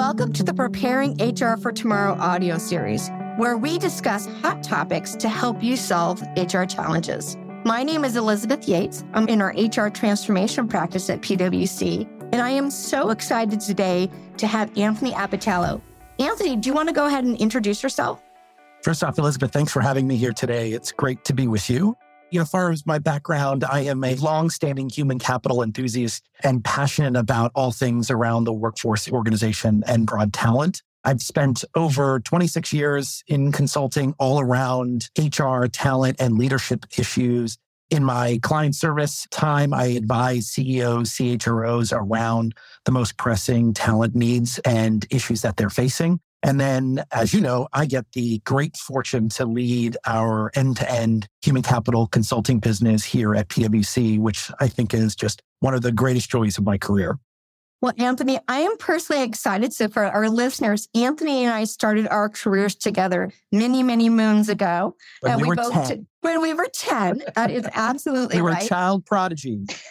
Welcome to the Preparing HR for Tomorrow audio series, where we discuss hot topics to help you solve HR challenges. My name is Elizabeth Yates. I'm in our HR transformation practice at PwC, and I am so excited today to have Anthony Abbatiello. Anthony, do you want to go ahead and introduce yourself? First off, Elizabeth, thanks for having me here today. It's great to be with you. You know, far as my background, I am a long-standing human capital enthusiast and passionate about all things around the workforce organization and broad talent. I've spent over 26 years in consulting all around HR, talent, and leadership issues. In my client service time, I advise CEOs, CHROs around the most pressing talent needs and issues that they're facing. And then, as you know, I get the great fortune to lead our end to end human capital consulting business here at PwC, which I think is just one of the greatest joys of my career. Well, Anthony, I am personally excited. So, for our listeners, Anthony and I started our careers together many, many moons ago. When and we, we, were both 10. t- when we were 10. That is absolutely right. we were right. child prodigies.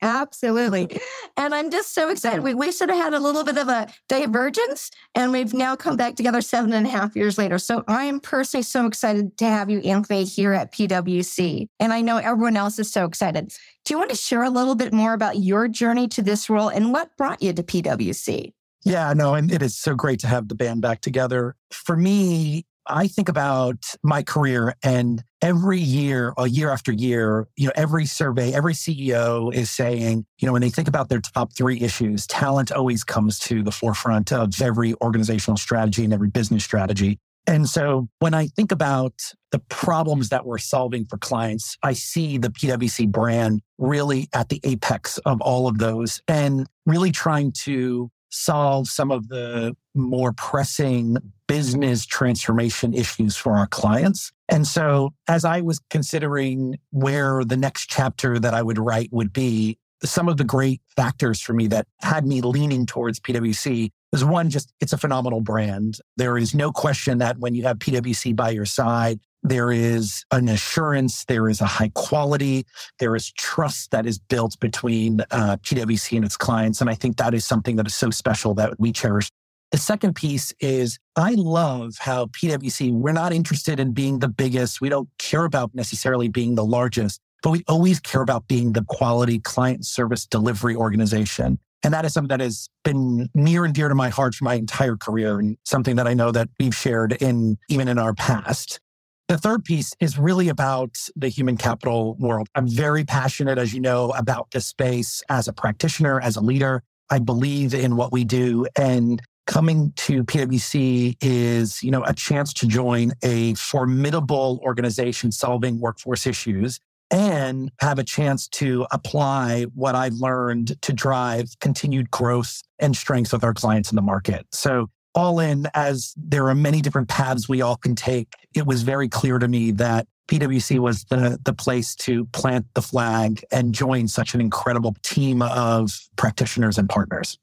Absolutely. And I'm just so excited. We, we sort of had a little bit of a divergence and we've now come back together seven and a half years later. So I am personally so excited to have you, Anthony, here at PwC. And I know everyone else is so excited. Do you want to share a little bit more about your journey to this role and what brought you to PwC? Yeah, no, and it is so great to have the band back together. For me, I think about my career and every year, a year after year, you know, every survey, every CEO is saying, you know, when they think about their top three issues, talent always comes to the forefront of every organizational strategy and every business strategy. And so when I think about the problems that we're solving for clients, I see the PwC brand really at the apex of all of those and really trying to solve some of the more pressing business transformation issues for our clients. And so as I was considering where the next chapter that I would write would be, some of the great factors for me that had me leaning towards PwC was one, just it's a phenomenal brand. There is no question that when you have PwC by your side, there is an assurance, there is a high quality, there is trust that is built between uh, PwC and its clients. And I think that is something that is so special that we cherish. The second piece is I love how PwC, we're not interested in being the biggest. We don't care about necessarily being the largest, but we always care about being the quality client service delivery organization. And that is something that has been near and dear to my heart for my entire career and something that I know that we've shared in even in our past. The third piece is really about the human capital world. I'm very passionate, as you know, about this space as a practitioner, as a leader. I believe in what we do and coming to PwC is, you know, a chance to join a formidable organization solving workforce issues and have a chance to apply what I've learned to drive continued growth and strength with our clients in the market. So all in, as there are many different paths we all can take, it was very clear to me that PwC was the, the place to plant the flag and join such an incredible team of practitioners and partners.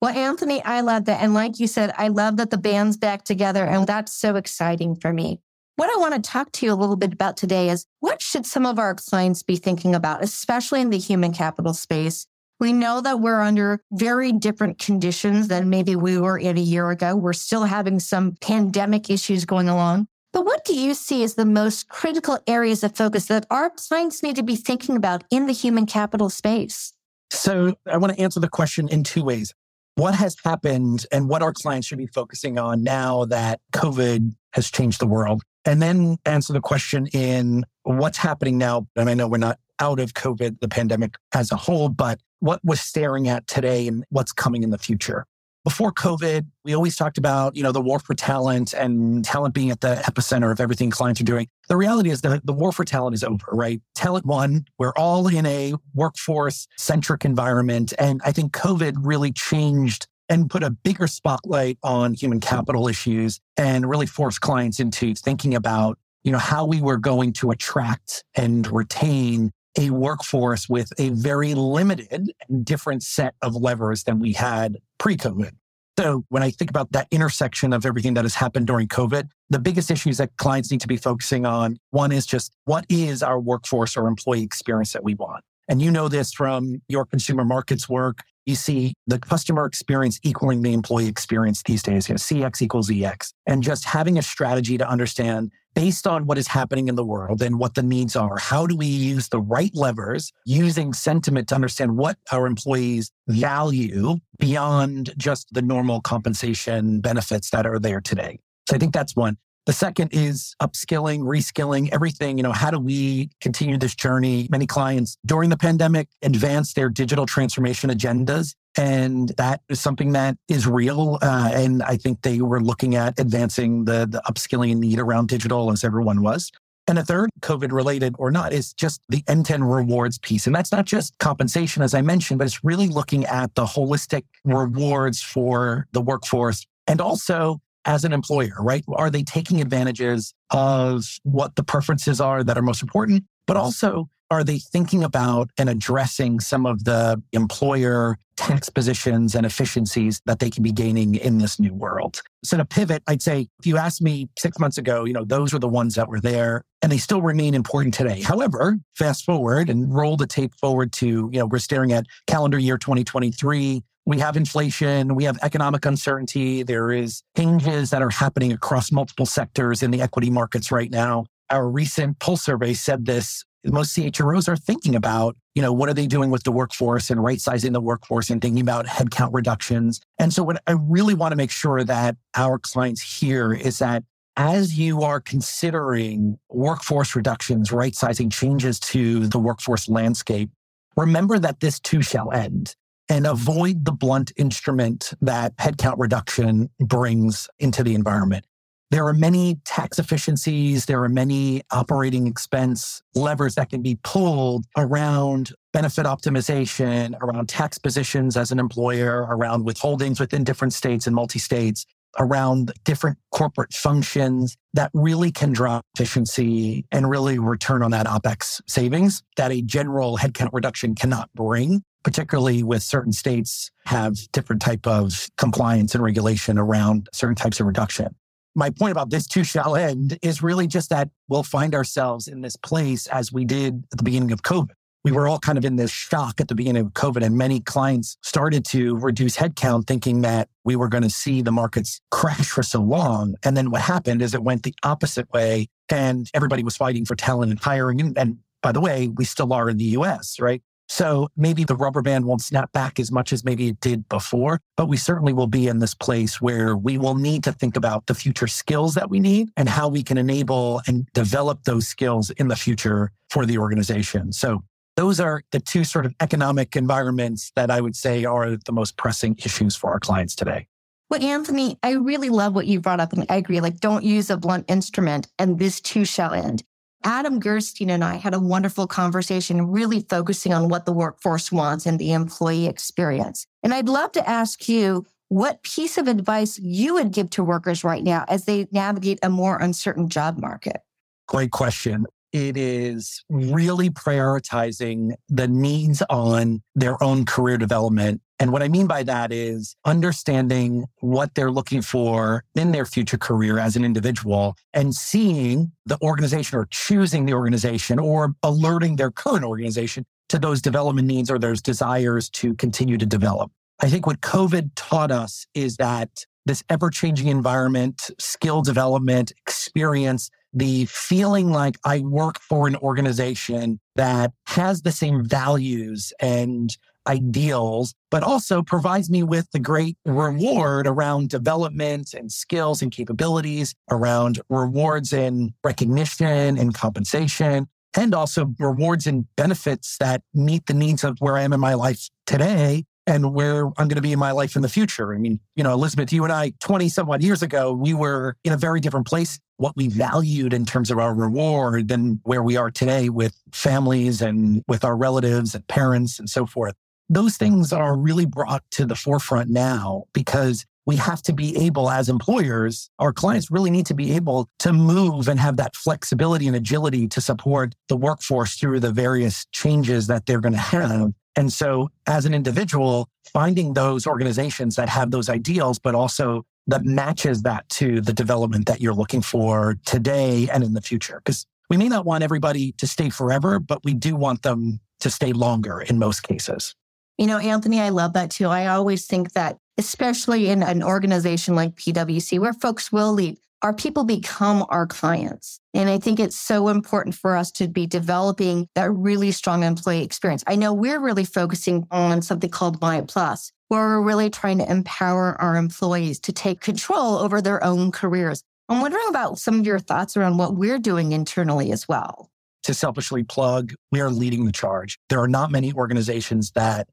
Well, Anthony, I love that. And like you said, I love that the band's back together. And that's so exciting for me. What I want to talk to you a little bit about today is what should some of our clients be thinking about, especially in the human capital space? We know that we're under very different conditions than maybe we were in a year ago. We're still having some pandemic issues going along. But what do you see as the most critical areas of focus that our clients need to be thinking about in the human capital space? So I want to answer the question in two ways. What has happened and what our clients should be focusing on now that COVID has changed the world? And then answer the question in what's happening now. And I know we're not out of COVID, the pandemic as a whole, but what we're staring at today and what's coming in the future. Before COVID, we always talked about, you know, the war for talent and talent being at the epicenter of everything clients are doing. The reality is that the war for talent is over, right? Talent won. We're all in a workforce centric environment. And I think COVID really changed and put a bigger spotlight on human capital issues and really forced clients into thinking about, you know, how we were going to attract and retain a workforce with a very limited and different set of levers than we had pre COVID. So when I think about that intersection of everything that has happened during COVID, the biggest issues that clients need to be focusing on, one is just what is our workforce or employee experience that we want? And you know this from your consumer markets work. you see the customer experience equaling the employee experience these days. You know, CX equals EX. And just having a strategy to understand based on what is happening in the world and what the needs are, how do we use the right levers using sentiment to understand what our employees value beyond just the normal compensation benefits that are there today? So I think that's one. The second is upskilling, reskilling, everything. You know, how do we continue this journey? Many clients during the pandemic advanced their digital transformation agendas. And that is something that is real. Uh, and I think they were looking at advancing the, the upskilling need around digital as everyone was. And a third, COVID related or not, is just the end to end rewards piece. And that's not just compensation, as I mentioned, but it's really looking at the holistic rewards for the workforce and also as an employer, right? Are they taking advantages of what the preferences are that are most important? But also, are they thinking about and addressing some of the employer tax positions and efficiencies that they can be gaining in this new world? So to pivot, I'd say if you asked me six months ago, you know, those were the ones that were there and they still remain important today. However, fast forward and roll the tape forward to, you know, we're staring at calendar year 2023 we have inflation, we have economic uncertainty, there is changes that are happening across multiple sectors in the equity markets right now. Our recent pulse survey said this. Most CHROs are thinking about, you know, what are they doing with the workforce and right sizing the workforce and thinking about headcount reductions. And so what I really want to make sure that our clients hear is that as you are considering workforce reductions, right sizing changes to the workforce landscape, remember that this too shall end and avoid the blunt instrument that headcount reduction brings into the environment. There are many tax efficiencies. There are many operating expense levers that can be pulled around benefit optimization, around tax positions as an employer, around withholdings within different states and multi states, around different corporate functions that really can drive efficiency and really return on that OPEX savings that a general headcount reduction cannot bring particularly with certain states have different type of compliance and regulation around certain types of reduction. My point about this too shall end is really just that we'll find ourselves in this place as we did at the beginning of COVID. We were all kind of in this shock at the beginning of COVID, and many clients started to reduce headcount, thinking that we were going to see the markets crash for so long. And then what happened is it went the opposite way, and everybody was fighting for talent and hiring. And, and by the way, we still are in the US, right? So maybe the rubber band won't snap back as much as maybe it did before, but we certainly will be in this place where we will need to think about the future skills that we need and how we can enable and develop those skills in the future for the organization. So those are the two sort of economic environments that I would say are the most pressing issues for our clients today. Well, Anthony, I really love what you brought up. And I agree, like, don't use a blunt instrument and this too shall end. Adam Gerstein and I had a wonderful conversation, really focusing on what the workforce wants and the employee experience. And I'd love to ask you what piece of advice you would give to workers right now as they navigate a more uncertain job market. Great question. It is really prioritizing the needs on their own career development and what I mean by that is understanding what they're looking for in their future career as an individual and seeing the organization or choosing the organization or alerting their current organization to those development needs or those desires to continue to develop. I think what COVID taught us is that this ever changing environment, skill development, experience, the feeling like I work for an organization that has the same values and ideals, but also provides me with the great reward around development and skills and capabilities, around rewards and recognition and compensation, and also rewards and benefits that meet the needs of where I am in my life today and where I'm going to be in my life in the future. I mean, you know, Elizabeth, you and I, 20 some odd years ago, we were in a very different place, what we valued in terms of our reward than where we are today with families and with our relatives and parents and so forth those things are really brought to the forefront now because we have to be able as employers, our clients really need to be able to move and have that flexibility and agility to support the workforce through the various changes that they're going to have. And so as an individual, finding those organizations that have those ideals, but also that matches that to the development that you're looking for today and in the future. Because we may not want everybody to stay forever, but we do want them to stay longer in most cases. You know, Anthony, I love that too. I always think that, especially in an organization like PwC, where folks will leave, our people become our clients. And I think it's so important for us to be developing that really strong employee experience. I know we're really focusing on something called My Plus, where we're really trying to empower our employees to take control over their own careers. I'm wondering about some of your thoughts around what we're doing internally as well. To selfishly plug, we are leading the charge. There are not many organizations that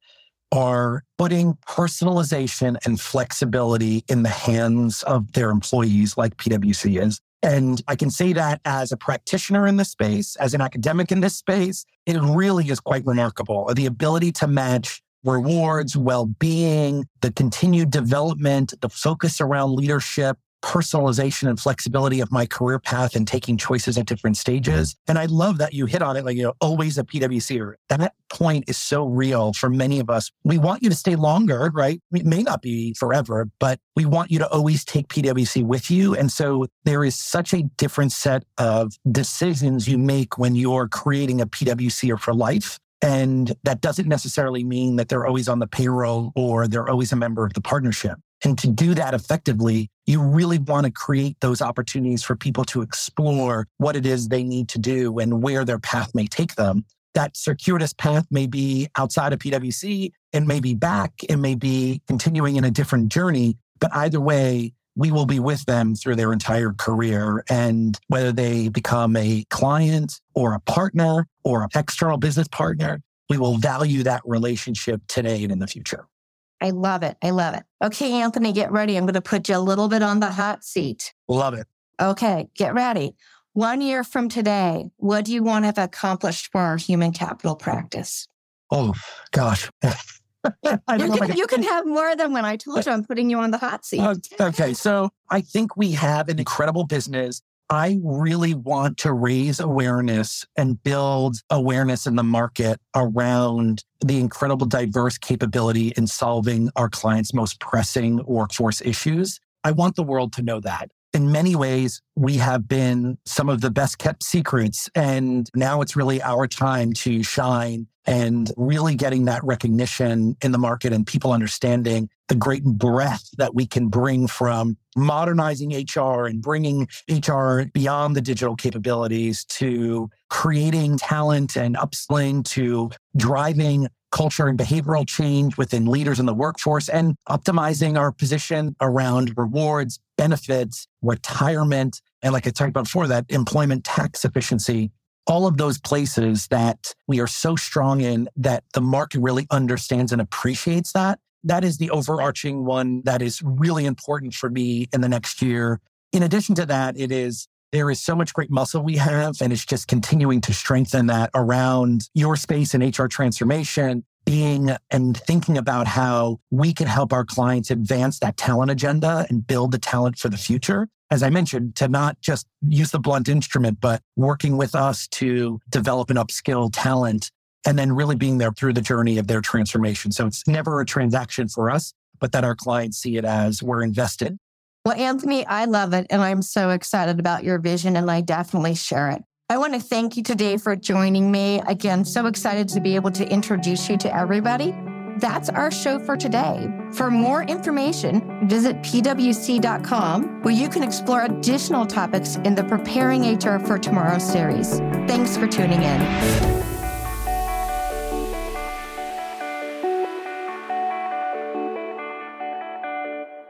are putting personalization and flexibility in the hands of their employees like PwC is. And I can say that as a practitioner in this space, as an academic in this space, it really is quite remarkable. The ability to match rewards, well being, the continued development, the focus around leadership, personalization and flexibility of my career path and taking choices at different stages. And I love that you hit on it, like, you know, always a PwC. That point is so real for many of us. We want you to stay longer, right? It may not be forever, but we want you to always take PwC with you. And so there is such a different set of decisions you make when you're creating a PwC for life. And that doesn't necessarily mean that they're always on the payroll or they're always a member of the partnership. And to do that effectively, you really want to create those opportunities for people to explore what it is they need to do and where their path may take them. That circuitous path may be outside of PwC, it may be back, it may be continuing in a different journey, but either way, we will be with them through their entire career. And whether they become a client or a partner or an external business partner, we will value that relationship today and in the future. I love it. I love it. Okay, Anthony, get ready. I'm going to put you a little bit on the hot seat. Love it. Okay, get ready. One year from today, what do you want to have accomplished for our human capital practice? Oh, gosh. you, can, you can have more than when I told you I'm putting you on the hot seat. Oh, okay. So I think we have an incredible business I really want to raise awareness and build awareness in the market around the incredible diverse capability in solving our clients' most pressing workforce issues. I want the world to know that. In many ways, we have been some of the best kept secrets. And now it's really our time to shine and really getting that recognition in the market and people understanding the great breadth that we can bring from modernizing HR and bringing HR beyond the digital capabilities to creating talent and upskilling to driving culture and behavioral change within leaders in the workforce and optimizing our position around rewards, benefits, retirement, and like I talked about before, that employment tax efficiency all of those places that we are so strong in that the market really understands and appreciates that. That is the overarching one that is really important for me in the next year. In addition to that, it is there is so much great muscle we have, and it's just continuing to strengthen that around your space and HR transformation, being and thinking about how we can help our clients advance that talent agenda and build the talent for the future as I mentioned, to not just use the blunt instrument, but working with us to develop and upskill talent and then really being there through the journey of their transformation. So it's never a transaction for us, but that our clients see it as we're invested. Well, Anthony, I love it. And I'm so excited about your vision and I definitely share it. I want to thank you today for joining me. Again, so excited to be able to introduce you to everybody that's our show for today. For more information, visit pwc.com where you can explore additional topics in the Preparing HR for Tomorrow series. Thanks for tuning in.